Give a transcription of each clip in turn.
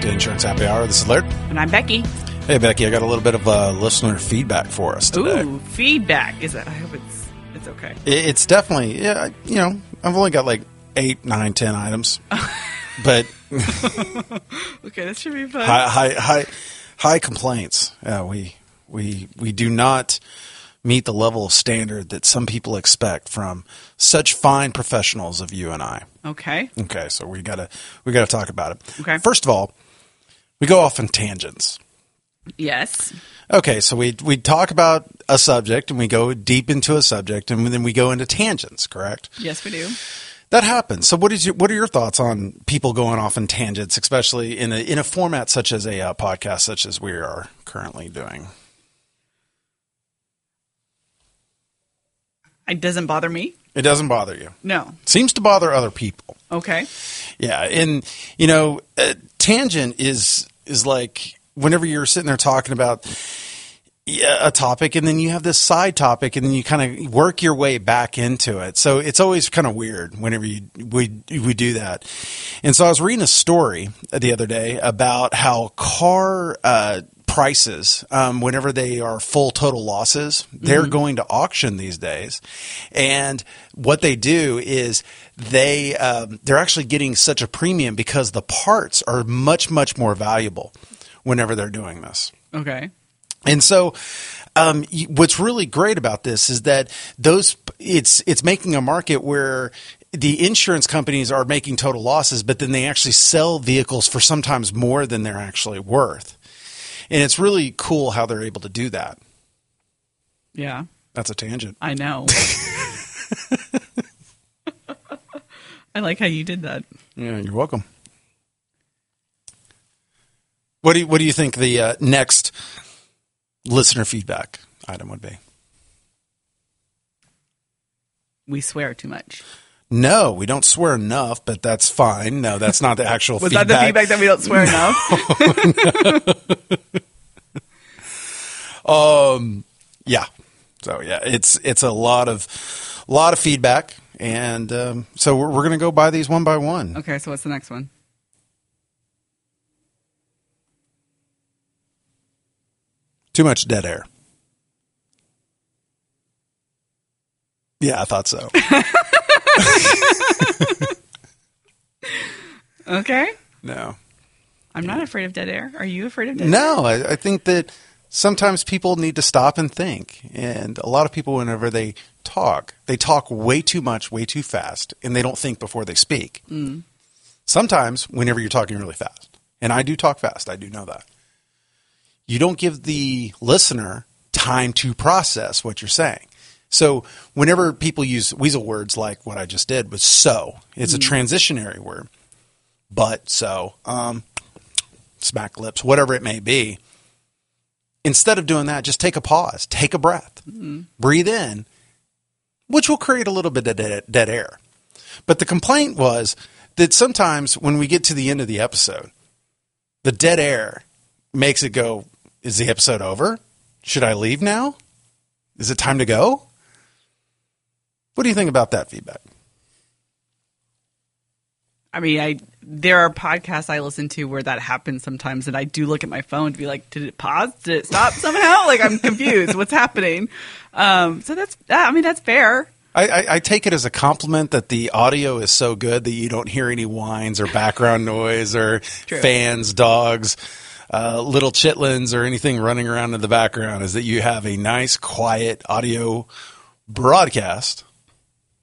back to Insurance Happy Hour. This is Laird. And I'm Becky. Hey, Becky, I got a little bit of uh, listener feedback for us today. Ooh, feedback. Is it? I hope it's it's okay. It- It's definitely, yeah, you know, I've only got like eight, nine, ten items, but Okay, this should be fun. high, high, high, high complaints. Yeah, we we we do not meet the level of standard that some people expect from such fine professionals of you and I. Okay. Okay, so we gotta we gotta talk about it. Okay. First of all, we go off in tangents. Yes. Okay, so we we talk about a subject and we go deep into a subject and then we go into tangents, correct? Yes, we do. That happens. So what is your what are your thoughts on people going off in tangents, especially in a in a format such as a uh, podcast such as we are currently doing? It doesn't bother me. It doesn't bother you. No. Seems to bother other people. Okay. Yeah, and you know, a tangent is is like whenever you're sitting there talking about a topic, and then you have this side topic, and then you kind of work your way back into it. So it's always kind of weird whenever you we we do that. And so I was reading a story the other day about how car. Uh, prices um, whenever they are full total losses they're going to auction these days and what they do is they um, they're actually getting such a premium because the parts are much much more valuable whenever they're doing this Okay. and so, um, what's really great about this is that those it's it's making a market where the insurance companies are making total losses, but then they actually sell vehicles for sometimes more than they're actually worth. And it's really cool how they're able to do that. Yeah. That's a tangent. I know. I like how you did that. Yeah, you're welcome. What do you, what do you think the uh, next listener feedback item would be? We swear too much. No, we don't swear enough, but that's fine. No, that's not the actual Was feedback. that the feedback that we don't swear enough? um, Yeah. So yeah, it's it's a lot of lot of feedback, and um, so we're, we're going to go by these one by one. Okay, so what's the next one? Too much dead air. Yeah, I thought so. Okay. no, I'm not afraid of dead air. Are you afraid of dead air? no, I, I think that sometimes people need to stop and think, and a lot of people, whenever they talk, they talk way too much, way too fast, and they don't think before they speak. Sometimes, whenever you're talking really fast, and I do talk fast, I do know that. you don't give the listener time to process what you're saying. So whenever people use weasel words like what I just did was so, it's a transitionary word. But so, um, smack lips, whatever it may be. Instead of doing that, just take a pause, take a breath, breathe in, which will create a little bit of dead, dead air. But the complaint was that sometimes when we get to the end of the episode, the dead air makes it go, is the episode over? Should I leave now? Is it time to go? What do you think about that feedback? I mean, I there are podcasts I listen to where that happens sometimes, and I do look at my phone to be like, "Did it pause? Did it stop somehow?" like I'm confused. What's happening? Um, so that's I mean that's fair. I, I, I take it as a compliment that the audio is so good that you don't hear any whines or background noise or True. fans, dogs, uh, little chitlins, or anything running around in the background. Is that you have a nice, quiet audio broadcast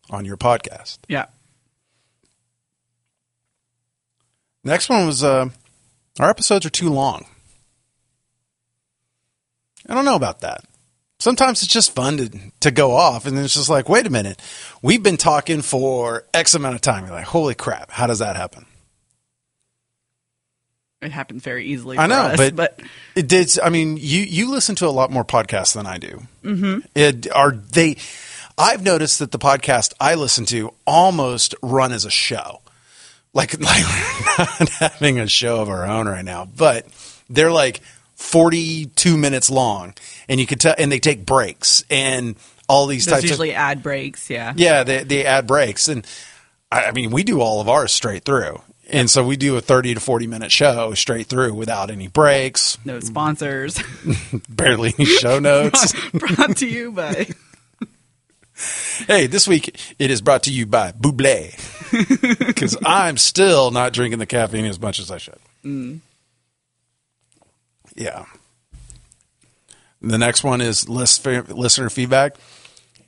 on your podcast. Yeah. Next one was uh, our episodes are too long. I don't know about that. Sometimes it's just fun to to go off, and then it's just like, wait a minute, we've been talking for X amount of time. You're like, holy crap, how does that happen? It happens very easily. I know, us, but, but it did. I mean, you you listen to a lot more podcasts than I do. Mm-hmm. It are they? I've noticed that the podcast I listen to almost run as a show. Like like we're not having a show of our own right now, but they're like forty two minutes long, and you could tell, and they take breaks and all these there's types of usually ad breaks. Yeah. yeah, they they add breaks, and I, I mean we do all of ours straight through, And so we do a 30 to 40 minute show straight through without any breaks, No sponsors. barely any show notes. Brought to you by. Hey, this week it is brought to you by Bubly. Because I'm still not drinking the caffeine as much as I should. Yeah. The next one is list, listener feedback.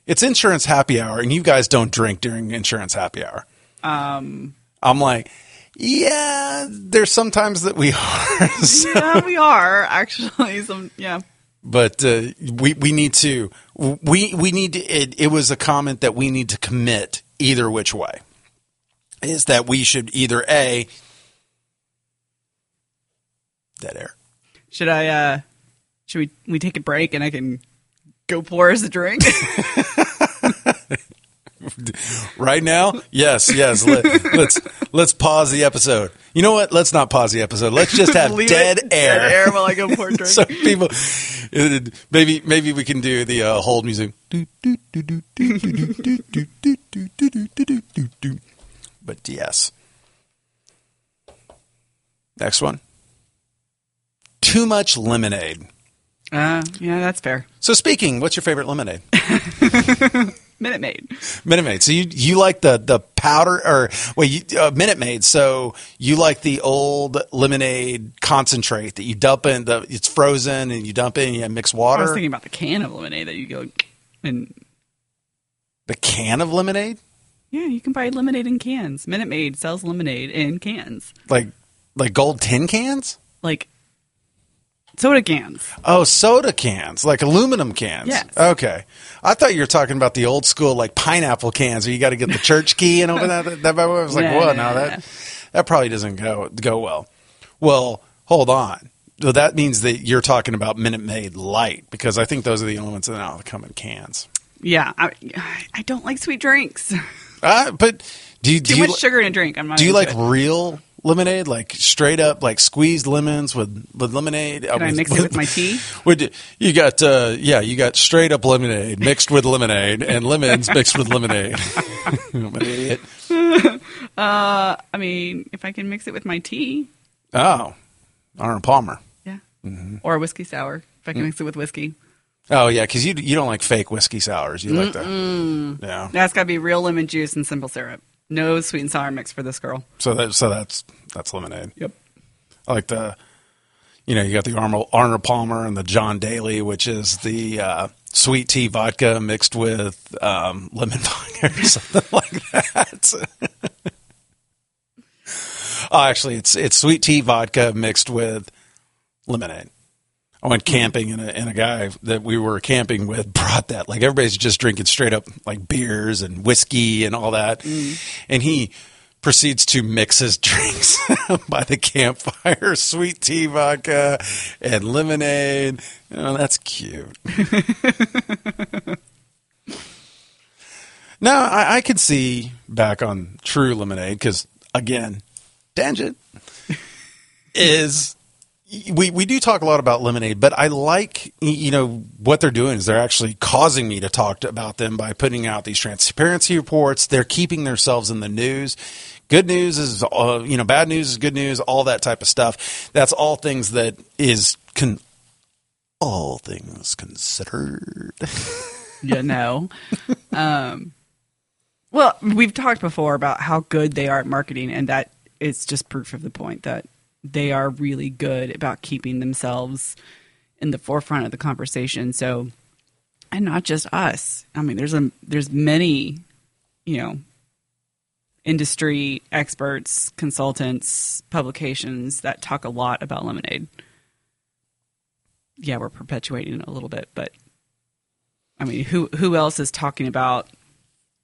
It's insurance happy hour, and you guys don't drink during insurance happy hour. Um, I'm like, yeah, there's sometimes that we are. So- yeah, we are actually. Some yeah. But uh, we we need to we we need to, it, it was a comment that we need to commit either which way is that we should either a dead air Should I? uh Should we? We take a break and I can go pour us a drink. right now? Yes yes. Let, let's let's pause the episode. You know what? Let's not pause the episode. Let's just have dead it- air. Dead air while I go pour a drink. so people maybe maybe we can do the uh, hold music. But yes. Next one. Too much lemonade. Uh, yeah, that's fair. so speaking what's your favorite lemonade Minute Maid. Minute Maid. So you you like the the powder or well you uh, Minute Maid. So you like the old lemonade concentrate that you dump in the it's frozen and you dump in and you mix water. I was thinking about the can of lemonade that you go and the can of lemonade, yeah, you can buy lemonade in cans. Minute Maid sells lemonade in cans, like like gold tin cans. like soda cans. Oh, soda cans, like aluminum cans. Yes. Okay. I thought you were talking about the old school like pineapple cans where you got to get the church key and open that. that I was like, No, whoa, no, that that probably doesn't go go well. Well, hold on. So that means that you're talking about Minute Maid Light because I think those are the only ones that now come in cans. Yeah, I, I don't like sweet drinks. Uh, but do you do Too you, much sugar in a drink. I'm not. do you like it. real lemonade, like straight up, like squeezed lemons with with lemonade? Can I mix it with my tea? Would you got uh, yeah, you got straight up lemonade mixed with lemonade and lemons mixed with lemonade. I'm an idiot. I mean, if I can mix it with my tea, Oh, Arnold Palmer. yeah, Mm-hmm. or a whiskey sour. If Mm. I can mix it with whiskey, Oh yeah, because you you don't like fake whiskey sours. You like the yeah. that's got to be real lemon juice and simple syrup. No sweet and sour mix for this girl. So that so that's that's lemonade. Yep. I like the you know you got the Arnold, Arnold Palmer and the John Daly, which is the uh, sweet tea vodka mixed with um, lemon vodka or something like that. oh, actually, it's it's sweet tea vodka mixed with lemonade. I went camping and a, and a guy that we were camping with brought that. Like everybody's just drinking straight up like beers and whiskey and all that. Mm. And he proceeds to mix his drinks by the campfire, sweet tea vodka and lemonade. Oh, that's cute. now, I, I could see back on True Lemonade because, again, tangent is we we do talk a lot about lemonade, but I like you know what they're doing is they're actually causing me to talk about them by putting out these transparency reports. They're keeping themselves in the news. Good news is uh, you know bad news is good news. All that type of stuff. That's all things that is con- all things considered. you know. um, well, we've talked before about how good they are at marketing, and that is just proof of the point that they are really good about keeping themselves in the forefront of the conversation. So, and not just us. I mean, there's a there's many, you know, industry experts, consultants, publications that talk a lot about lemonade. Yeah, we're perpetuating it a little bit, but I mean, who who else is talking about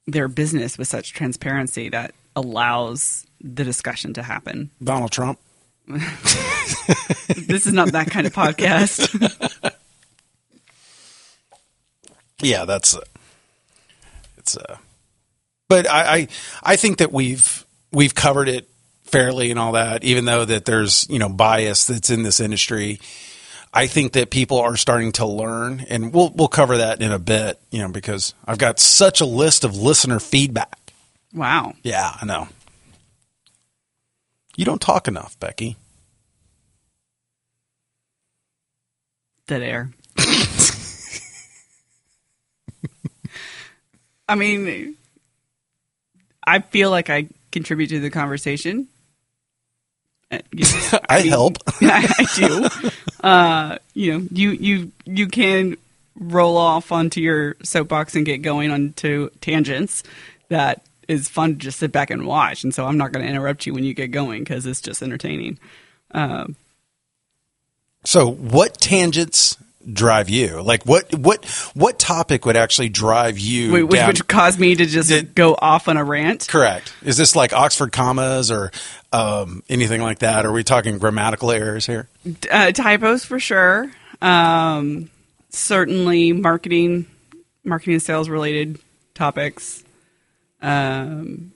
their business with such transparency that allows the discussion to happen? Donald Trump. This is not that kind of podcast. Yeah, that's uh, it's uh but I, I I think that we've we've covered it fairly and all that, even though that there's, you know, bias that's in this industry. I think that people are starting to learn and we'll we'll cover that in a bit, you know, because I've got such a list of listener feedback. wow. Yeah, I know. You don't talk enough, Becky. Dead air. I mean, I feel like I contribute to the conversation. Uh, I mean, help. I, I do. Uh, you know, you you you can roll off onto your soapbox and get going onto tangents that is fun to just sit back and watch. And so I'm not going to interrupt you when you get going because it's just entertaining. Um, So, what tangents drive you? Like, what what what topic would actually drive you? which, down- which caused me to just Did- go off on a rant. Correct. Is this like Oxford commas or um, anything like that? Are we talking grammatical errors here? uh, typos for sure. Um, certainly marketing, marketing and sales related topics. Um,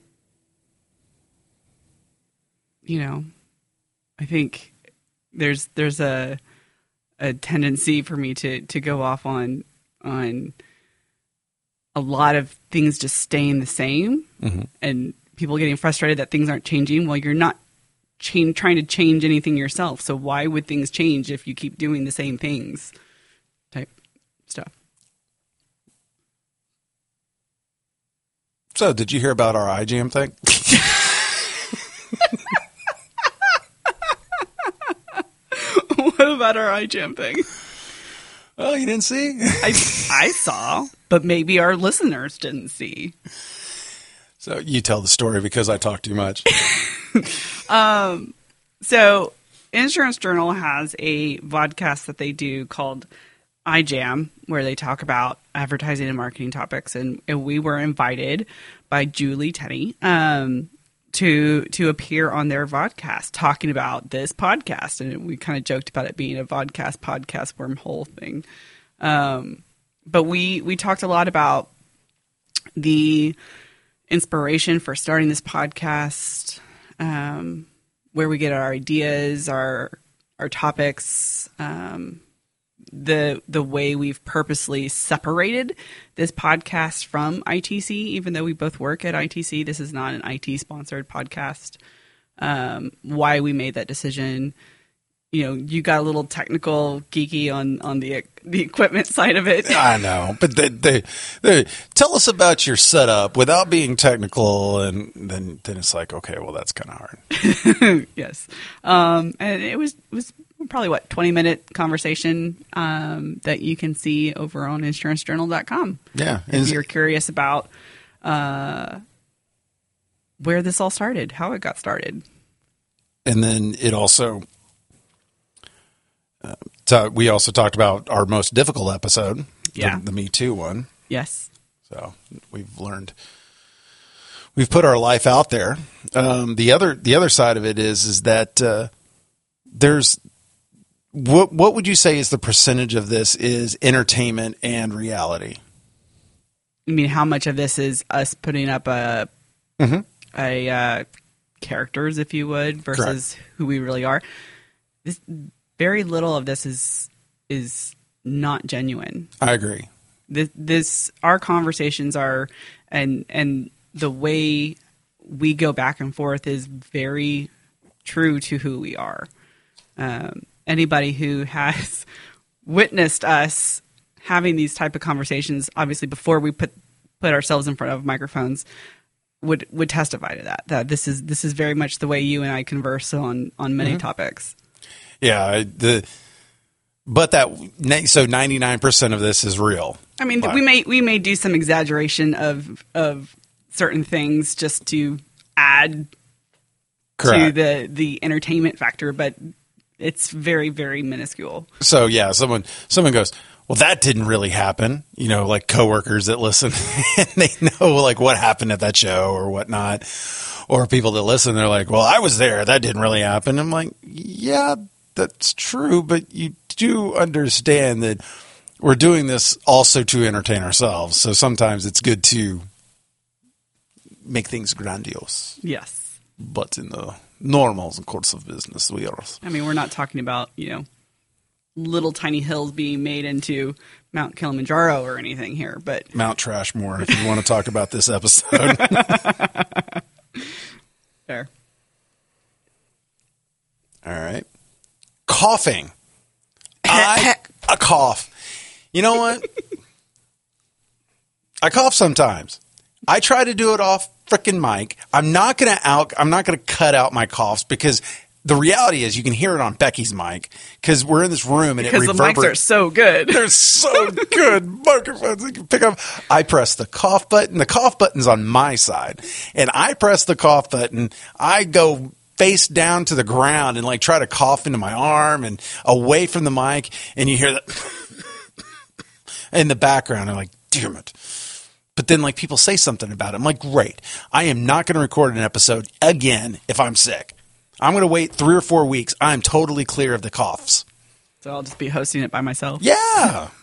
you know, I think there's there's a a tendency for me to to go off on on a lot of things just staying the same and people getting frustrated that things aren't changing. Well, you're not trying to change anything yourself. So why would things change if you keep doing the same things? Type stuff. So, did you hear about our iJam thing? what about our iJam thing? oh, you didn't see? I I saw, but maybe our listeners didn't see. so, you tell the story because I talk too much. um, So, Insurance Journal has a vodcast that they do called iJam, where they talk about advertising and marketing topics, and, and we were invited by Julie Tenney um, to to appear on their vodcast talking about this podcast, and we kind of joked about it being a vodcast podcast wormhole thing. Um, but we we talked a lot about the inspiration for starting this podcast, um, where we get our ideas, our our topics, um, the the way we've purposely separated this podcast from ITC, even though we both work at ITC. This is not an IT sponsored podcast. Um, why we made that decision. You know, you got a little technical geeky on on the the equipment side of it. I know, but they, they, they tell us about your setup without being technical, and then then it's like, okay, well, that's kind of hard. yes. Um, and it was it was probably what twenty minute conversation um, that you can see over on insurancejournal.com. Yeah, If you're curious about uh, where this all started, how it got started. and then it also. Uh, so we also talked about our most difficult episode, Yeah. the, the Me Too one. Yes. So we've learned, we've put our life out there. Um, the other, the other side of it is, is that uh, there's what what would you say is the percentage of this is entertainment and reality? I mean, how much of this is us putting up a a uh, characters, if you would, versus who we really are? This very little of this is is not genuine. I agree. this, this our conversations are and and the way we go back and forth is very true to who we are um, anybody who has witnessed us having these type of conversations obviously before we put put ourselves in front of microphones would would testify to that that this is this is very much the way you and I converse on on many mm-hmm. topics. Yeah, the but that so ninety nine percent of this is real. I mean, But- we may we may do some exaggeration of of certain things just to add to the the entertainment factor, but it's very very minuscule. So yeah, someone someone goes, well, that didn't really happen. You know, like coworkers that listen and they know like what happened at that show or whatnot, or people that listen, they're like, well, I was there. That didn't really happen. I'm like, yeah, that's true, but you do understand that we're doing this also to entertain ourselves. So sometimes it's good to make things grandiose, Yes, but in the normal course of business, we are. I mean we're not talking about you know little tiny hills being made into Mount Kilimanjaro or anything here, but Mount Trashmore if you want to talk about this episode. fair. All right. Coughing. I a cough. You know what? I cough sometimes. I try to do it off freaking mic. I'm not gonna out. I'm not gonna cut out my coughs because the reality is you can hear it on Becky's mic because we're in this room and Because it the mics are so good. They're so good microphones. You can pick up. I press the cough button. The cough button's on my side, and I press the cough button. I go face down to the ground and like try to cough into my arm and away from the mic, and you hear that in the background. I'm like, damn it. But then, like, people say something about it. I'm like, great. I am not going to record an episode again if I'm sick. I'm going to wait three or four weeks. I'm totally clear of the coughs. So I'll just be hosting it by myself. Yeah.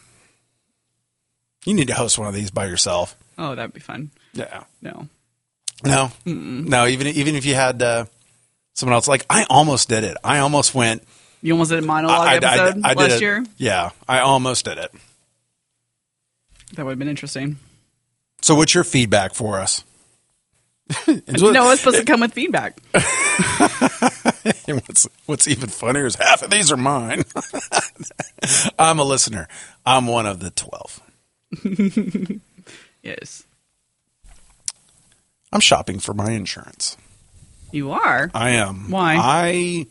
You need to host one of these by yourself. Oh, that'd be fun. Yeah. No. No. No, even even if you had uh, someone else like I almost did it. I almost went You almost did a monologue I, I- episode I last year. Yeah, I almost did it. That would have been interesting. So what's your feedback for us? No, it's supposed to come with feedback. What's what's even funnier is half of these are mine. I'm a listener. I'm one of the 12. Yes. I'm shopping for my insurance. You are. I am. Why? I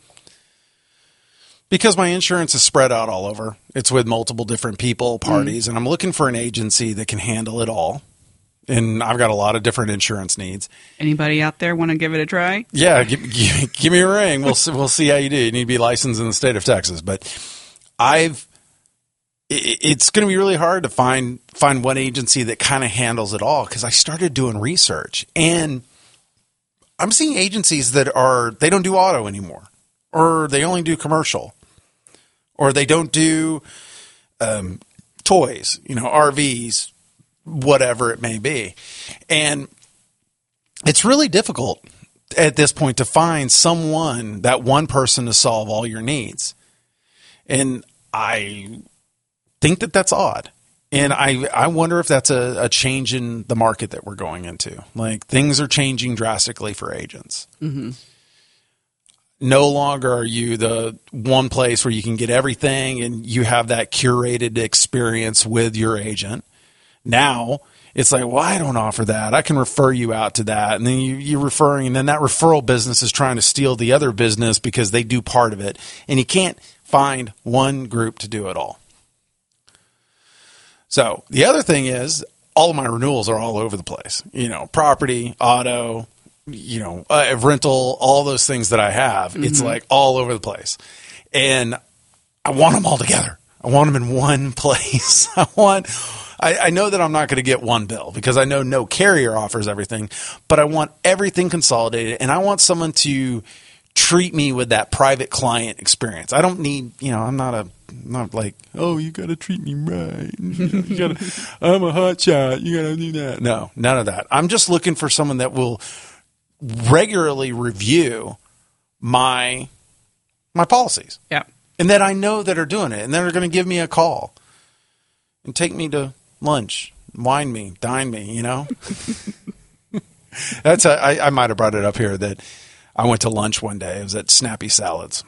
because my insurance is spread out all over. It's with multiple different people, parties, mm. and I'm looking for an agency that can handle it all. And I've got a lot of different insurance needs. Anybody out there want to give it a try? Yeah, give, give, give me a ring. We'll see, we'll see how you do. You need to be licensed in the state of Texas, but I've i- it's going to be really hard to find find one agency that kind of handles it all because I started doing research and I'm seeing agencies that are they don't do auto anymore or they only do commercial or they don't do um, toys, you know, RVs, whatever it may be. And it's really difficult at this point to find someone, that one person to solve all your needs. And I think that that's odd. And I, I wonder if that's a, a change in the market that we're going into. Like things are changing drastically for agents. Mm-hmm. No longer are you the one place where you can get everything and you have that curated experience with your agent. Now it's like, well, I don't offer that. I can refer you out to that. And then you, you're referring, and then that referral business is trying to steal the other business because they do part of it. And you can't find one group to do it all. So the other thing is, all of my renewals are all over the place. You know, property, auto, you know, uh, rental, all those things that I have. It's like all over the place, and I want them all together. I want them in one place. I want. I, I know that I'm not going to get one bill because I know no carrier offers everything, but I want everything consolidated, and I want someone to treat me with that private client experience. I don't need, you know, I'm not a not like, oh, you got to treat me right. You got to, I'm a hot shot. You got to do that. No, none of that. I'm just looking for someone that will regularly review my my policies Yeah. and that I know that are doing it, and that are going to give me a call and take me to lunch, wine me, dine me. You know, that's a, I, I might have brought it up here that I went to lunch one day. It was at Snappy Salads.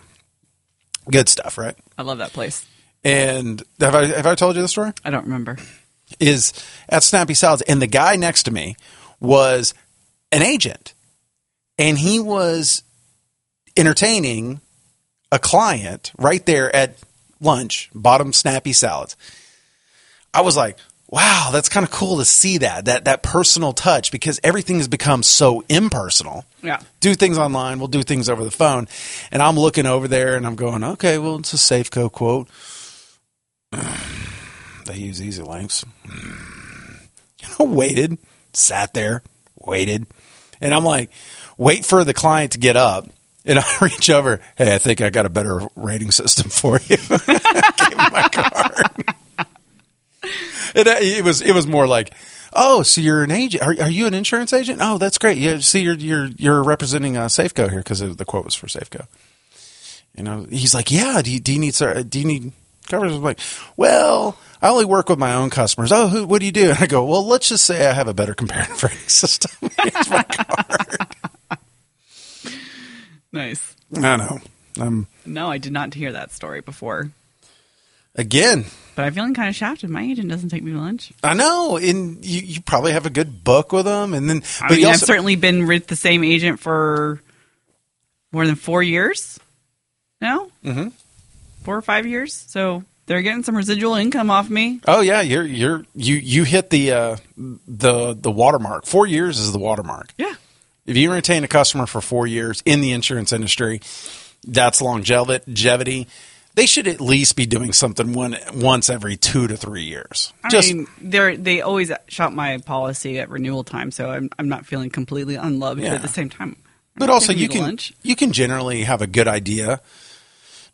Good stuff, right? I love that place. And have I have I told you the story? I don't remember. is at Snappy Salads, and the guy next to me was an agent, and he was entertaining a client right there at lunch, bottom Snappy Salads. I was like, wow, that's kind of cool to see that that that personal touch because everything has become so impersonal. Yeah. Do things online, we'll do things over the phone. And I'm looking over there and I'm going, okay, well, it's a Safeco quote. they use EZLynx. You know, waited, sat there, waited. And I'm like, wait for the client to get up. And I reach over, hey, I think I got a better rating system for you. Him my card. And I- it was it was more like, oh, so you're an agent? Are, are you an insurance agent? Oh, that's great. Yeah, see, you're you're you're representing uh, Safeco here because the quote was for Safeco. You know, he's like, yeah. Do you, do you need? Do you need coverage? I'm like, well, I only work with my own customers. Oh, who, what do you do? And I go, well, let's just say I have a better comparative rating system. Here's my card. Nice. I know. Um, No, I did not hear that story before. again, But I'm feeling kind of shafted. My agent doesn't take me to lunch. I know, and you, you probably have a good book with them, and then I but mean, you I've certainly been with the same agent for more than four years now. Mm-hmm. Four or five years. So they're getting some residual income off me. oh yeah, you're you're you you hit the uh, the the watermark. Four years is the watermark. Yeah. If you retain a customer for four years in the insurance industry, that's longevity. They should at least be doing something one once every two to three years. I Just mean, they they always shop my policy at renewal time, so I'm I'm not feeling completely unloved. But Yeah. at the same time, but also you can lunch. you can generally have a good idea.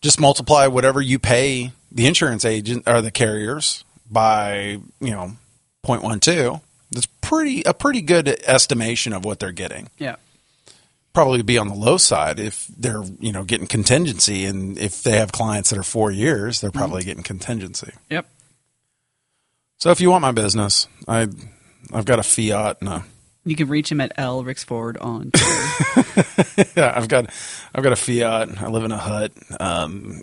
Just multiply whatever you pay the insurance agent or the carriers by you know 0.12. That's pretty a pretty good estimation of what they're getting. Yeah. Probably be on the low side if they're you know getting contingency, and if they have clients that are four years, they're probably getting contingency. Yep. So if you want my business, I I've got a Fiat and a You can reach him at L Rixford on yeah, I've got I've got a Fiat. I live in a hut. Um,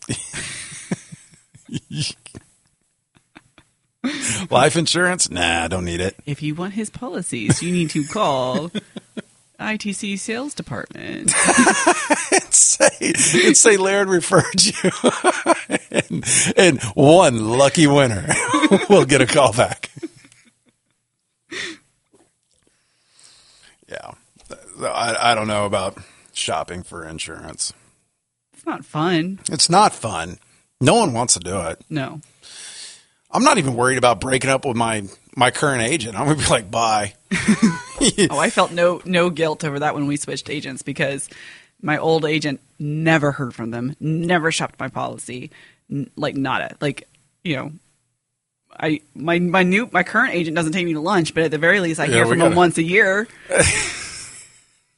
life insurance? Nah, I don't need it. if you want his policies, you need to call ITC sales department. say it say Laird referred you, and, and one lucky winner will get a call back. Yeah, I, I don't know about shopping for insurance. It's not fun. It's not fun. No one wants to do it. No. I'm not even worried about breaking up with my my current agent. I'm gonna be like, bye. Oh, I felt no no guilt over that when we switched agents because my old agent never heard from them, never shopped my policy, n- like nada. Like you know, I my my new my current agent doesn't take me to lunch, but at the very least, I Yeah, hear from gotta- him once a year.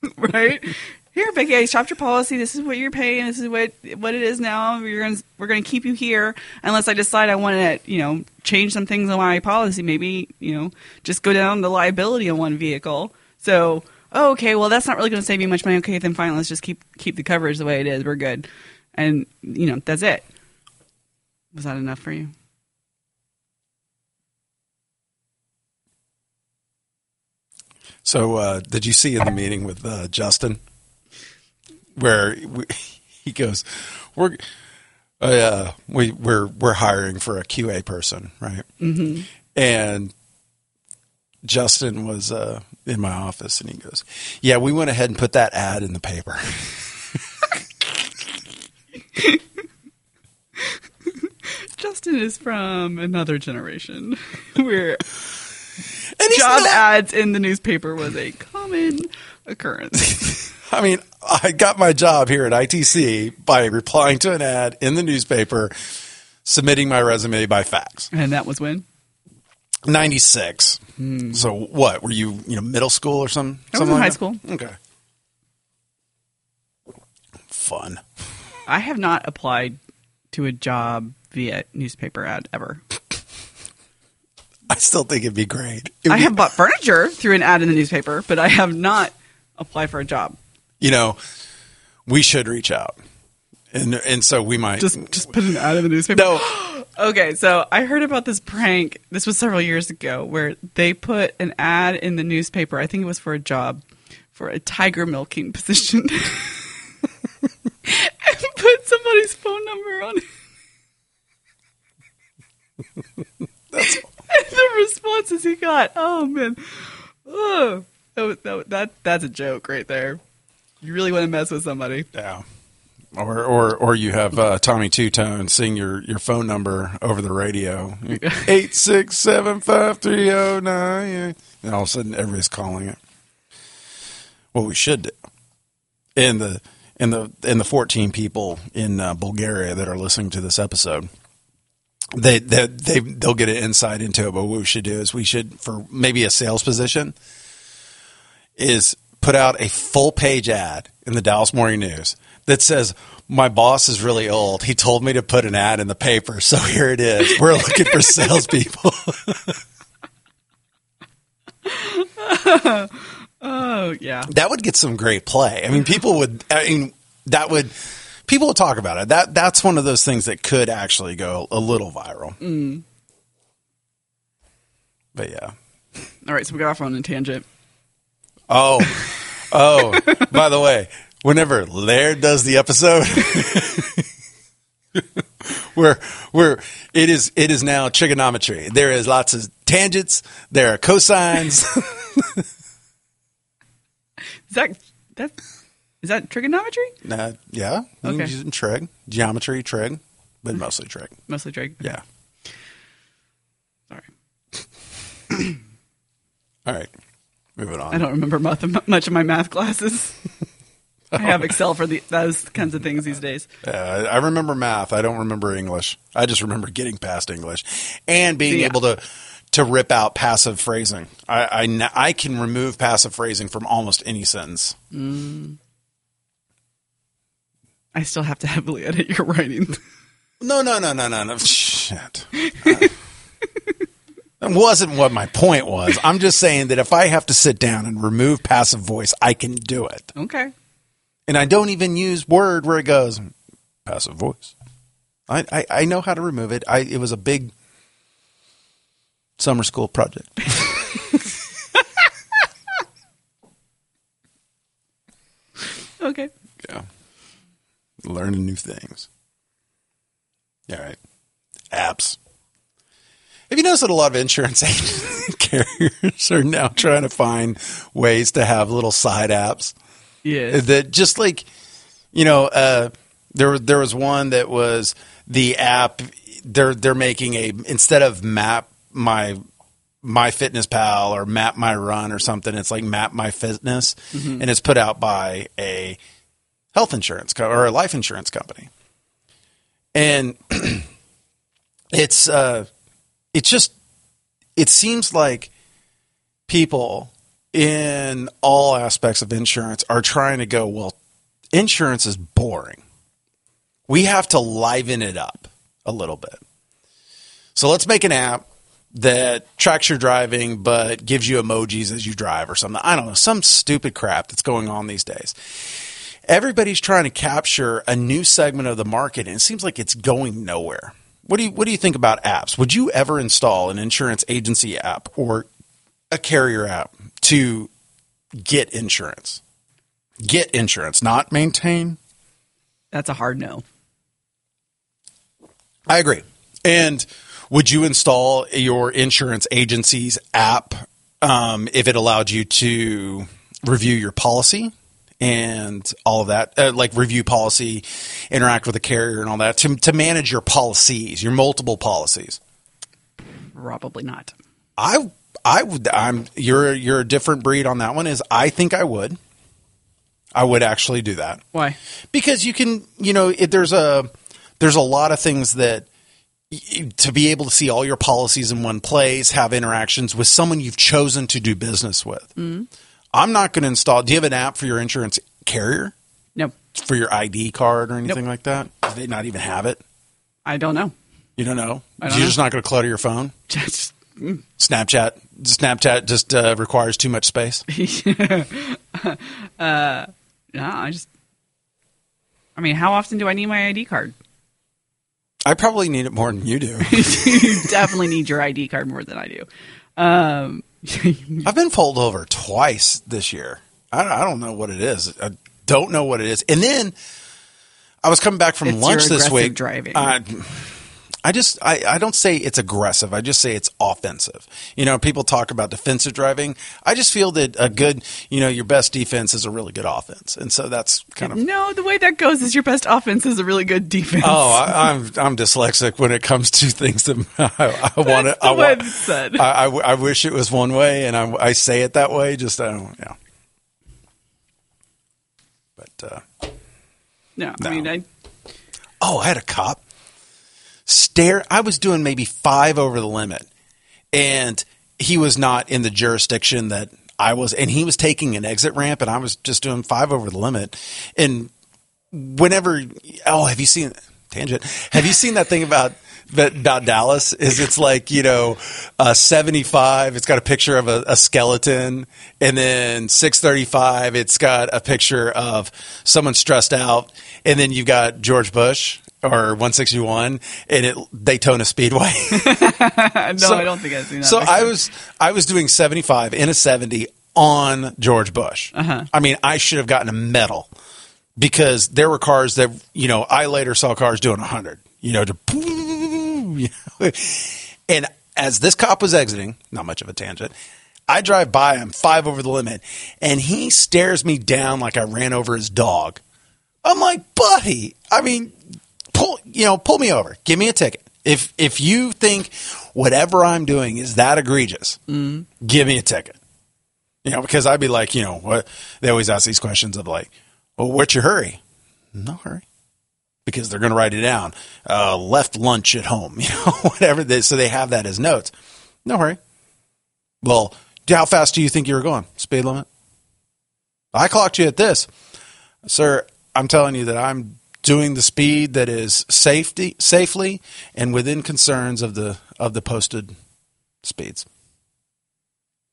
right here, Becky, I shopped your policy. This is what you're paying. This is what what it is now. We're gonna we're gonna keep you here unless I decide I want to you know change some things on my policy. Maybe you know just go down the liability on one vehicle. So oh, okay, well that's not really going to save me much money. Okay, then fine. Let's just keep keep the coverage the way it is. We're good, and you know that's it. Was that enough for you? So, uh, did you see in the meeting with uh, Justin where we, he goes, "We're uh, we we're we're hiring for a QA person, right?" Mm-hmm. And Justin was uh, in my office, and he goes, "Yeah, we went ahead and put that ad in the paper." Justin is from another generation where job not- ads in the newspaper was a common occurrence. I mean, I got my job here at ITC by replying to an ad in the newspaper, submitting my resume by fax. and that was when? 96. So what? Were you, you know, middle school or something? Hmm. I was something in high like school. Okay. Fun. I have not applied to a job via newspaper ad ever. I still think it'd be great. It'd I be- have bought furniture through an ad in the newspaper, but I have not applied for a job. You know, we should reach out. And and so we might Just just put an ad in the newspaper. No. Okay, so I heard about this prank. This was several years ago where they put an ad in the newspaper. I think it was for a job for a tiger milking position. and put somebody's phone number on it. and the responses he got. Oh man. Oh, that, was, that, that that's a joke right there. You really want to mess with somebody. Yeah. Or, or, or you have uh, Tommy Tutone sing your, your phone number over the radio eight six seven five three zero nine, and all of a sudden everybody's calling it. What we should do, and the and the and the fourteen people in uh, Bulgaria that are listening to this episode, they they they they'll get an insight into it. But what we should do is we should for maybe a sales position is put out a full page ad in the Dallas Morning News that says, My boss is really old. He told me to put an ad in the paper. So here it is. We're looking for salespeople. Oh yeah. that would get some great play. I mean, people would, I mean, that would, people would talk about it. That that's one of those things that could actually go a little viral. Mm. But yeah. All right, so we got off on a tangent. Oh, oh. by the way, whenever Laird does the episode, we're we're it is it is now trigonometry. There is lots of tangents. There are cosines. Is that that is that trigonometry? nah, yeah, you Okay. use trig, geometry, trig, but mm-hmm. mostly trig. Mostly trig. Yeah. Sorry. All right, moving on. I don't remember much, of my math classes. I have Excel for the, those kinds of things these days. Uh, I remember math. I don't remember English. I just remember getting past English and being Yeah. able to to rip out passive phrasing. I I can remove passive phrasing from almost any sentence. I still have to heavily edit your writing. No, no, no, no, no, no. Shit. that wasn't what my point was. I'm just saying that if I have to sit down and remove passive voice, I can do it. okay. And I don't even use word where it goes passive voice. I, I, I know how to remove it. I it was a big summer school project. Okay. Yeah. Learning new things. All right. Apps. Have you noticed that a lot of insurance carriers are now trying to find ways to have little side apps? Yeah. that just like you know uh there there was one that was the app they're they're making a instead of map my my fitness pal or map my run or something it's like map my fitness and it's put out by a health insurance co- or a life insurance company and it's uh it's just it seems like people in all aspects of insurance are trying to go, well, insurance is boring. We have to liven it up a little bit. So let's make an app that tracks your driving but gives you emojis as you drive or something. I don't know, some stupid crap that's going on these days. Everybody's trying to capture a new segment of the market and it seems like it's going nowhere. What do you what do you think about apps? Would you ever install an insurance agency app or a carrier app to get insurance? Get insurance, not maintain. That's a hard no. I agree. And would you install your insurance agency's app um, if it allowed you to review your policy and all of that, uh, like review policy, interact with the carrier and all that to, to manage your policies, your multiple policies? Probably not. I I would I'm you're you're a different breed on that one is I think I would. I would actually do that Why? because you can you know it, there's a there's a lot of things that to be able to see all your policies in one place have interactions with someone you've chosen to do business with i'm not going to install do you have an app for your insurance carrier No, for your id card or anything like that do they not even have it I don't know. you don't know don't you're know. just not going to clutter your phone Just snapchat snapchat just uh, requires too much space no, I just. I mean, how often do I need my ID card? i probably need it more than you do you definitely need your ID card more than I do. Um, I've been pulled over twice this year. I, I don't know what it is. I don't know what it is. And then I was coming back from It's lunch this week. driving. I, I just I, I don't say it's aggressive. I just say it's offensive. You know, people talk about defensive driving. I just feel that a good, you know, your best defense is a really good offense, and so that's kind of. no, the way that goes is your best offense is a really good defense. Oh, I, I'm I'm dyslexic when it comes to things that I, I want to. I way want. it's said. I, I I wish it was one way, and I, I say it that way. Just I don't, yeah. But uh, no, no. I mean, I, oh, I had a cop stare. I was doing maybe five over the limit, and he was not in the jurisdiction that I was, and he was taking an exit ramp, and I was just doing five over the limit. And whenever, oh, have you seen tangent? Have you seen that thing about about Dallas is it's like you know, uh, seventy five. It's got a picture of a, a skeleton, and then six thirty five. It's got a picture of someone stressed out, and then you've got George Bush or 161 and it Daytona Speedway. no, So- I don't think I've seen that. So I was I was doing 75 in a 70 on George Bush. Uh-huh. I mean, I should have gotten a medal because there were cars that you know I later saw cars doing 100. You know, to, you know. and as this cop was exiting, not much of a tangent. I drive by him five over the limit, and he stares me down like I ran over his dog. I'm like, buddy. I mean, you know, pull me over. Give me a ticket. If if you think whatever I'm doing is that egregious, give me a ticket. You know, because I'd be like, you know, what they always ask these questions of like, well, what's your hurry? No hurry. Because they're going to write it down. Uh, left lunch at home, you know, whatever. They, so they have that as notes. No hurry. Well, how fast do you think you were going? Speed limit? I clocked you at this. Sir, I'm telling you that I'm doing the speed that is safety safely and within concerns of the of the posted speeds.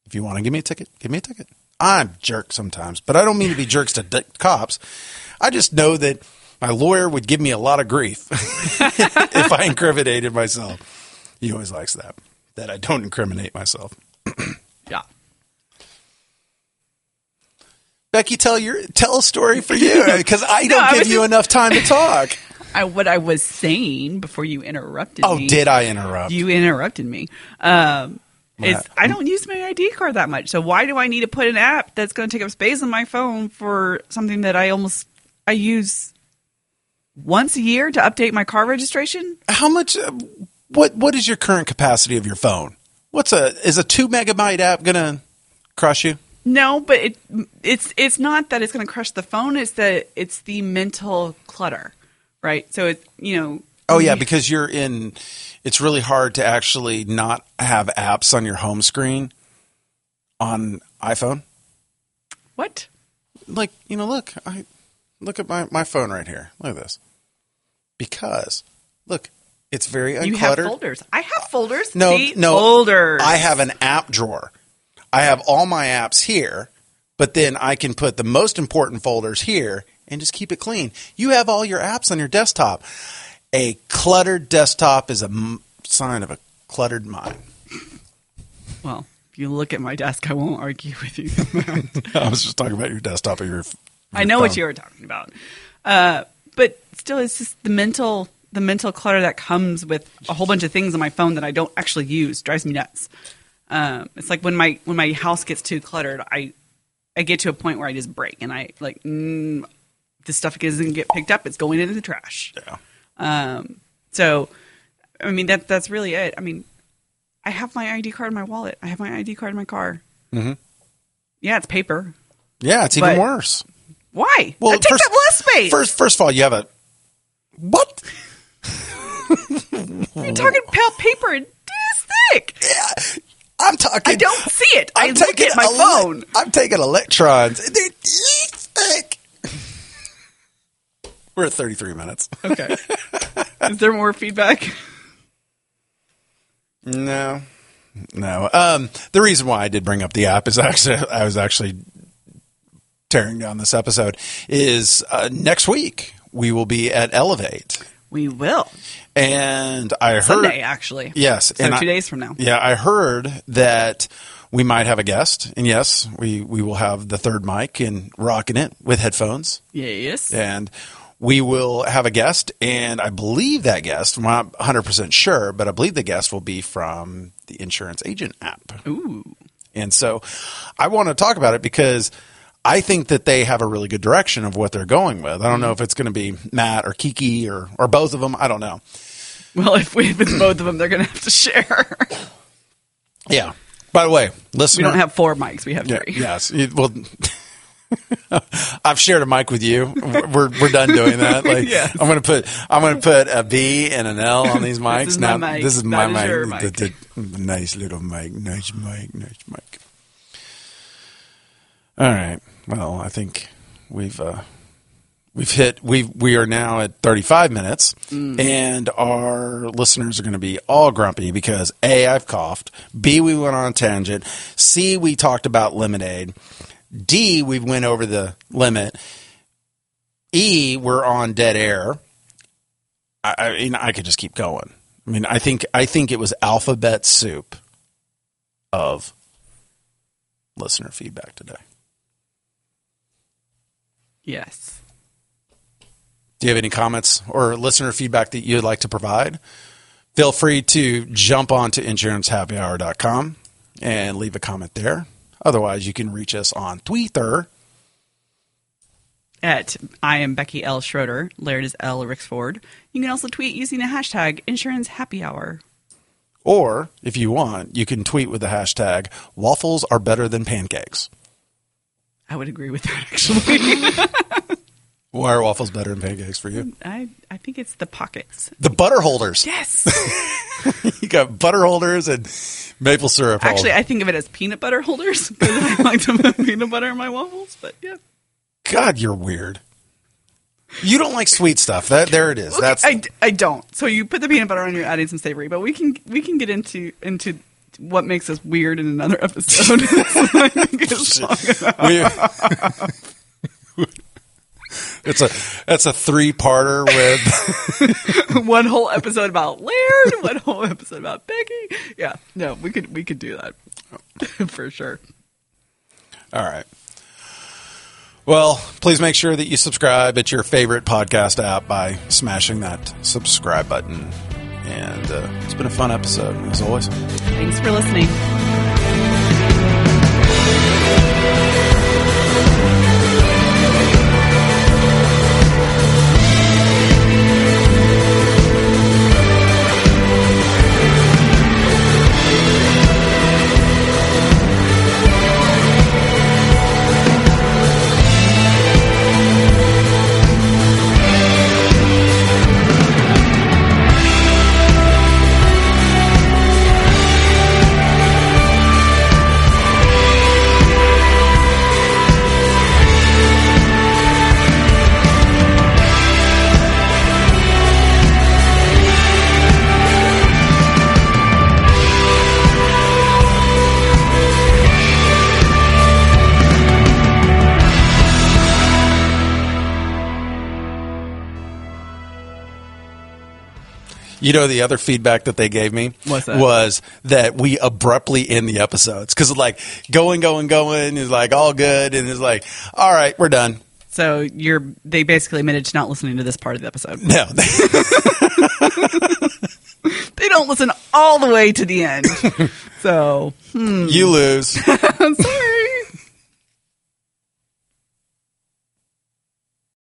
If you want to give me a ticket, give me a ticket. I'm jerk sometimes, but I don't mean to be jerks to d- cops. I just know that my lawyer would give me a lot of grief if I incriminated myself. He always likes that that I don't incriminate myself. yeah. Becky, tell your tell a story for you because I don't I give you just- enough time to talk. I, what I was saying before you interrupted Oh, me. did I interrupt? You interrupted me. Um, is I don't use my ID card that much, so why do I need to put an app that's going to take up space on my phone for something that I almost I use once a year to update my car registration? How much? Uh, what What is your current capacity of your phone? What's a is a two megabyte app gonna crush you? No, but it it's it's not that it's going to crush the phone. It's that it's the mental clutter, right? So it's you know. Oh yeah, because you're in. It's really hard to actually not have apps on your home screen on iPhone. what? Like you know, look, I look at my my phone right here. Look at this. Because look, it's very uncluttered. You have folders. I have folders. No, See? no. folders. I have an app drawer. I have all my apps here, but then I can put the most important folders here and just keep it clean. You have all your apps on your desktop. A cluttered desktop is a m- sign of a cluttered mind. Well, if you look at my desk, I won't argue with you. I was just talking about your desktop or your. I know what you were talking about, uh, but still, it's just the mental the mental clutter that comes with a whole bunch of things on my phone that I don't actually use drives me nuts. Um, it's like when my when my house gets too cluttered, I I get to a point where I just break and I like mm, this stuff doesn't get picked up; it's going into the trash. Yeah. Um, so, I mean that that's really it. I mean, I have my ID card in my wallet. I have my ID card in my car. Mm-hmm. Yeah, it's paper. Yeah, it's even worse. Why? Well, it takes first- up less space. First, first of all, you have a what? You're talking about paper and this thick. I'm talking. I don't see it. I I'm look taking at my ele- phone. I'm taking electrons. They're thick. We're at 33 minutes. Okay. Is there more feedback? No, no. Um, the reason why I did bring up the app is actually I was actually tearing down this episode is uh, next week we will be at Elevate, We will. And I heard Sunday, actually. yes, So and two I- days from now. Yeah, I heard that we might have a guest, and yes, we we will have the third mic and rocking it with headphones. Yes. and we will have a guest, and I believe that guest, I'm not 100% sure, but I believe the guest will be from the Insurance Agent app. Ooh. And so I want to talk about it because I think that they have a really good direction of what they're going with. I don't know if it's going to be Matt or Kiki or, or both of them. I don't know. Well, if, we, if it's both of them, they're going to have to share. Yeah. By the way, listen. we don't have four mics. We have Yeah, three. yes. It- well, I've shared a mic with you. We're we're done doing that. Like Yes. I'm gonna put I'm gonna put a B and an L on these mics. is now my mic. this is my That is mic. The- the- the nice little mic. Nice mic. Nice mic. All right. Well, I think we've uh, We've hit we we are now at 35 minutes and our listeners are going to be all grumpy because A I've coughed, B we went on a tangent, C we talked about lemonade, D we went over the limit, E we're on dead air. I, I mean I could just keep going. I mean I think I think it was alphabet soup of listener feedback today. Yes. Do you have any comments or listener feedback that you'd like to provide? Feel free to jump on to insurancehappyhour.com and leave a comment there. Otherwise, you can reach us on Twitter. At I am Becky L. Schroeder. Laird is L. Rixford. You can also tweet using the hashtag Insurance Happy Hour. Or, if you want, you can tweet with the hashtag waffles are better than pancakes. I would agree with that actually. Why are waffles better than pancakes for you? I I think it's the pockets. The butter holders. Yes. You got butter holders and maple syrup. Actually, holders. I think of it as peanut butter holders because I like to put peanut butter in my waffles. But yeah, God, you're weird. You don't like sweet stuff. That there it is. That's I, I don't. So you put the peanut butter on, you're adding some savory. But we can we can get into into what makes us weird in another episode. It's it's a that's a three parter with one whole episode about Laird, one whole episode about Becky. Yeah, no, we could we could do that for sure. all right. Well, please make sure that you subscribe at your favorite podcast app by smashing that subscribe button. And uh, it's been a fun episode, as always. Thanks for listening. You know, the other feedback that they gave me What's that? was that we abruptly end the episodes because like going, going, going is like all good, and it's like, all right, we're done. So you're they basically admitted to not listening to this part of the episode. No, They don't listen all the way to the end. So hmm. you lose. I'm sorry.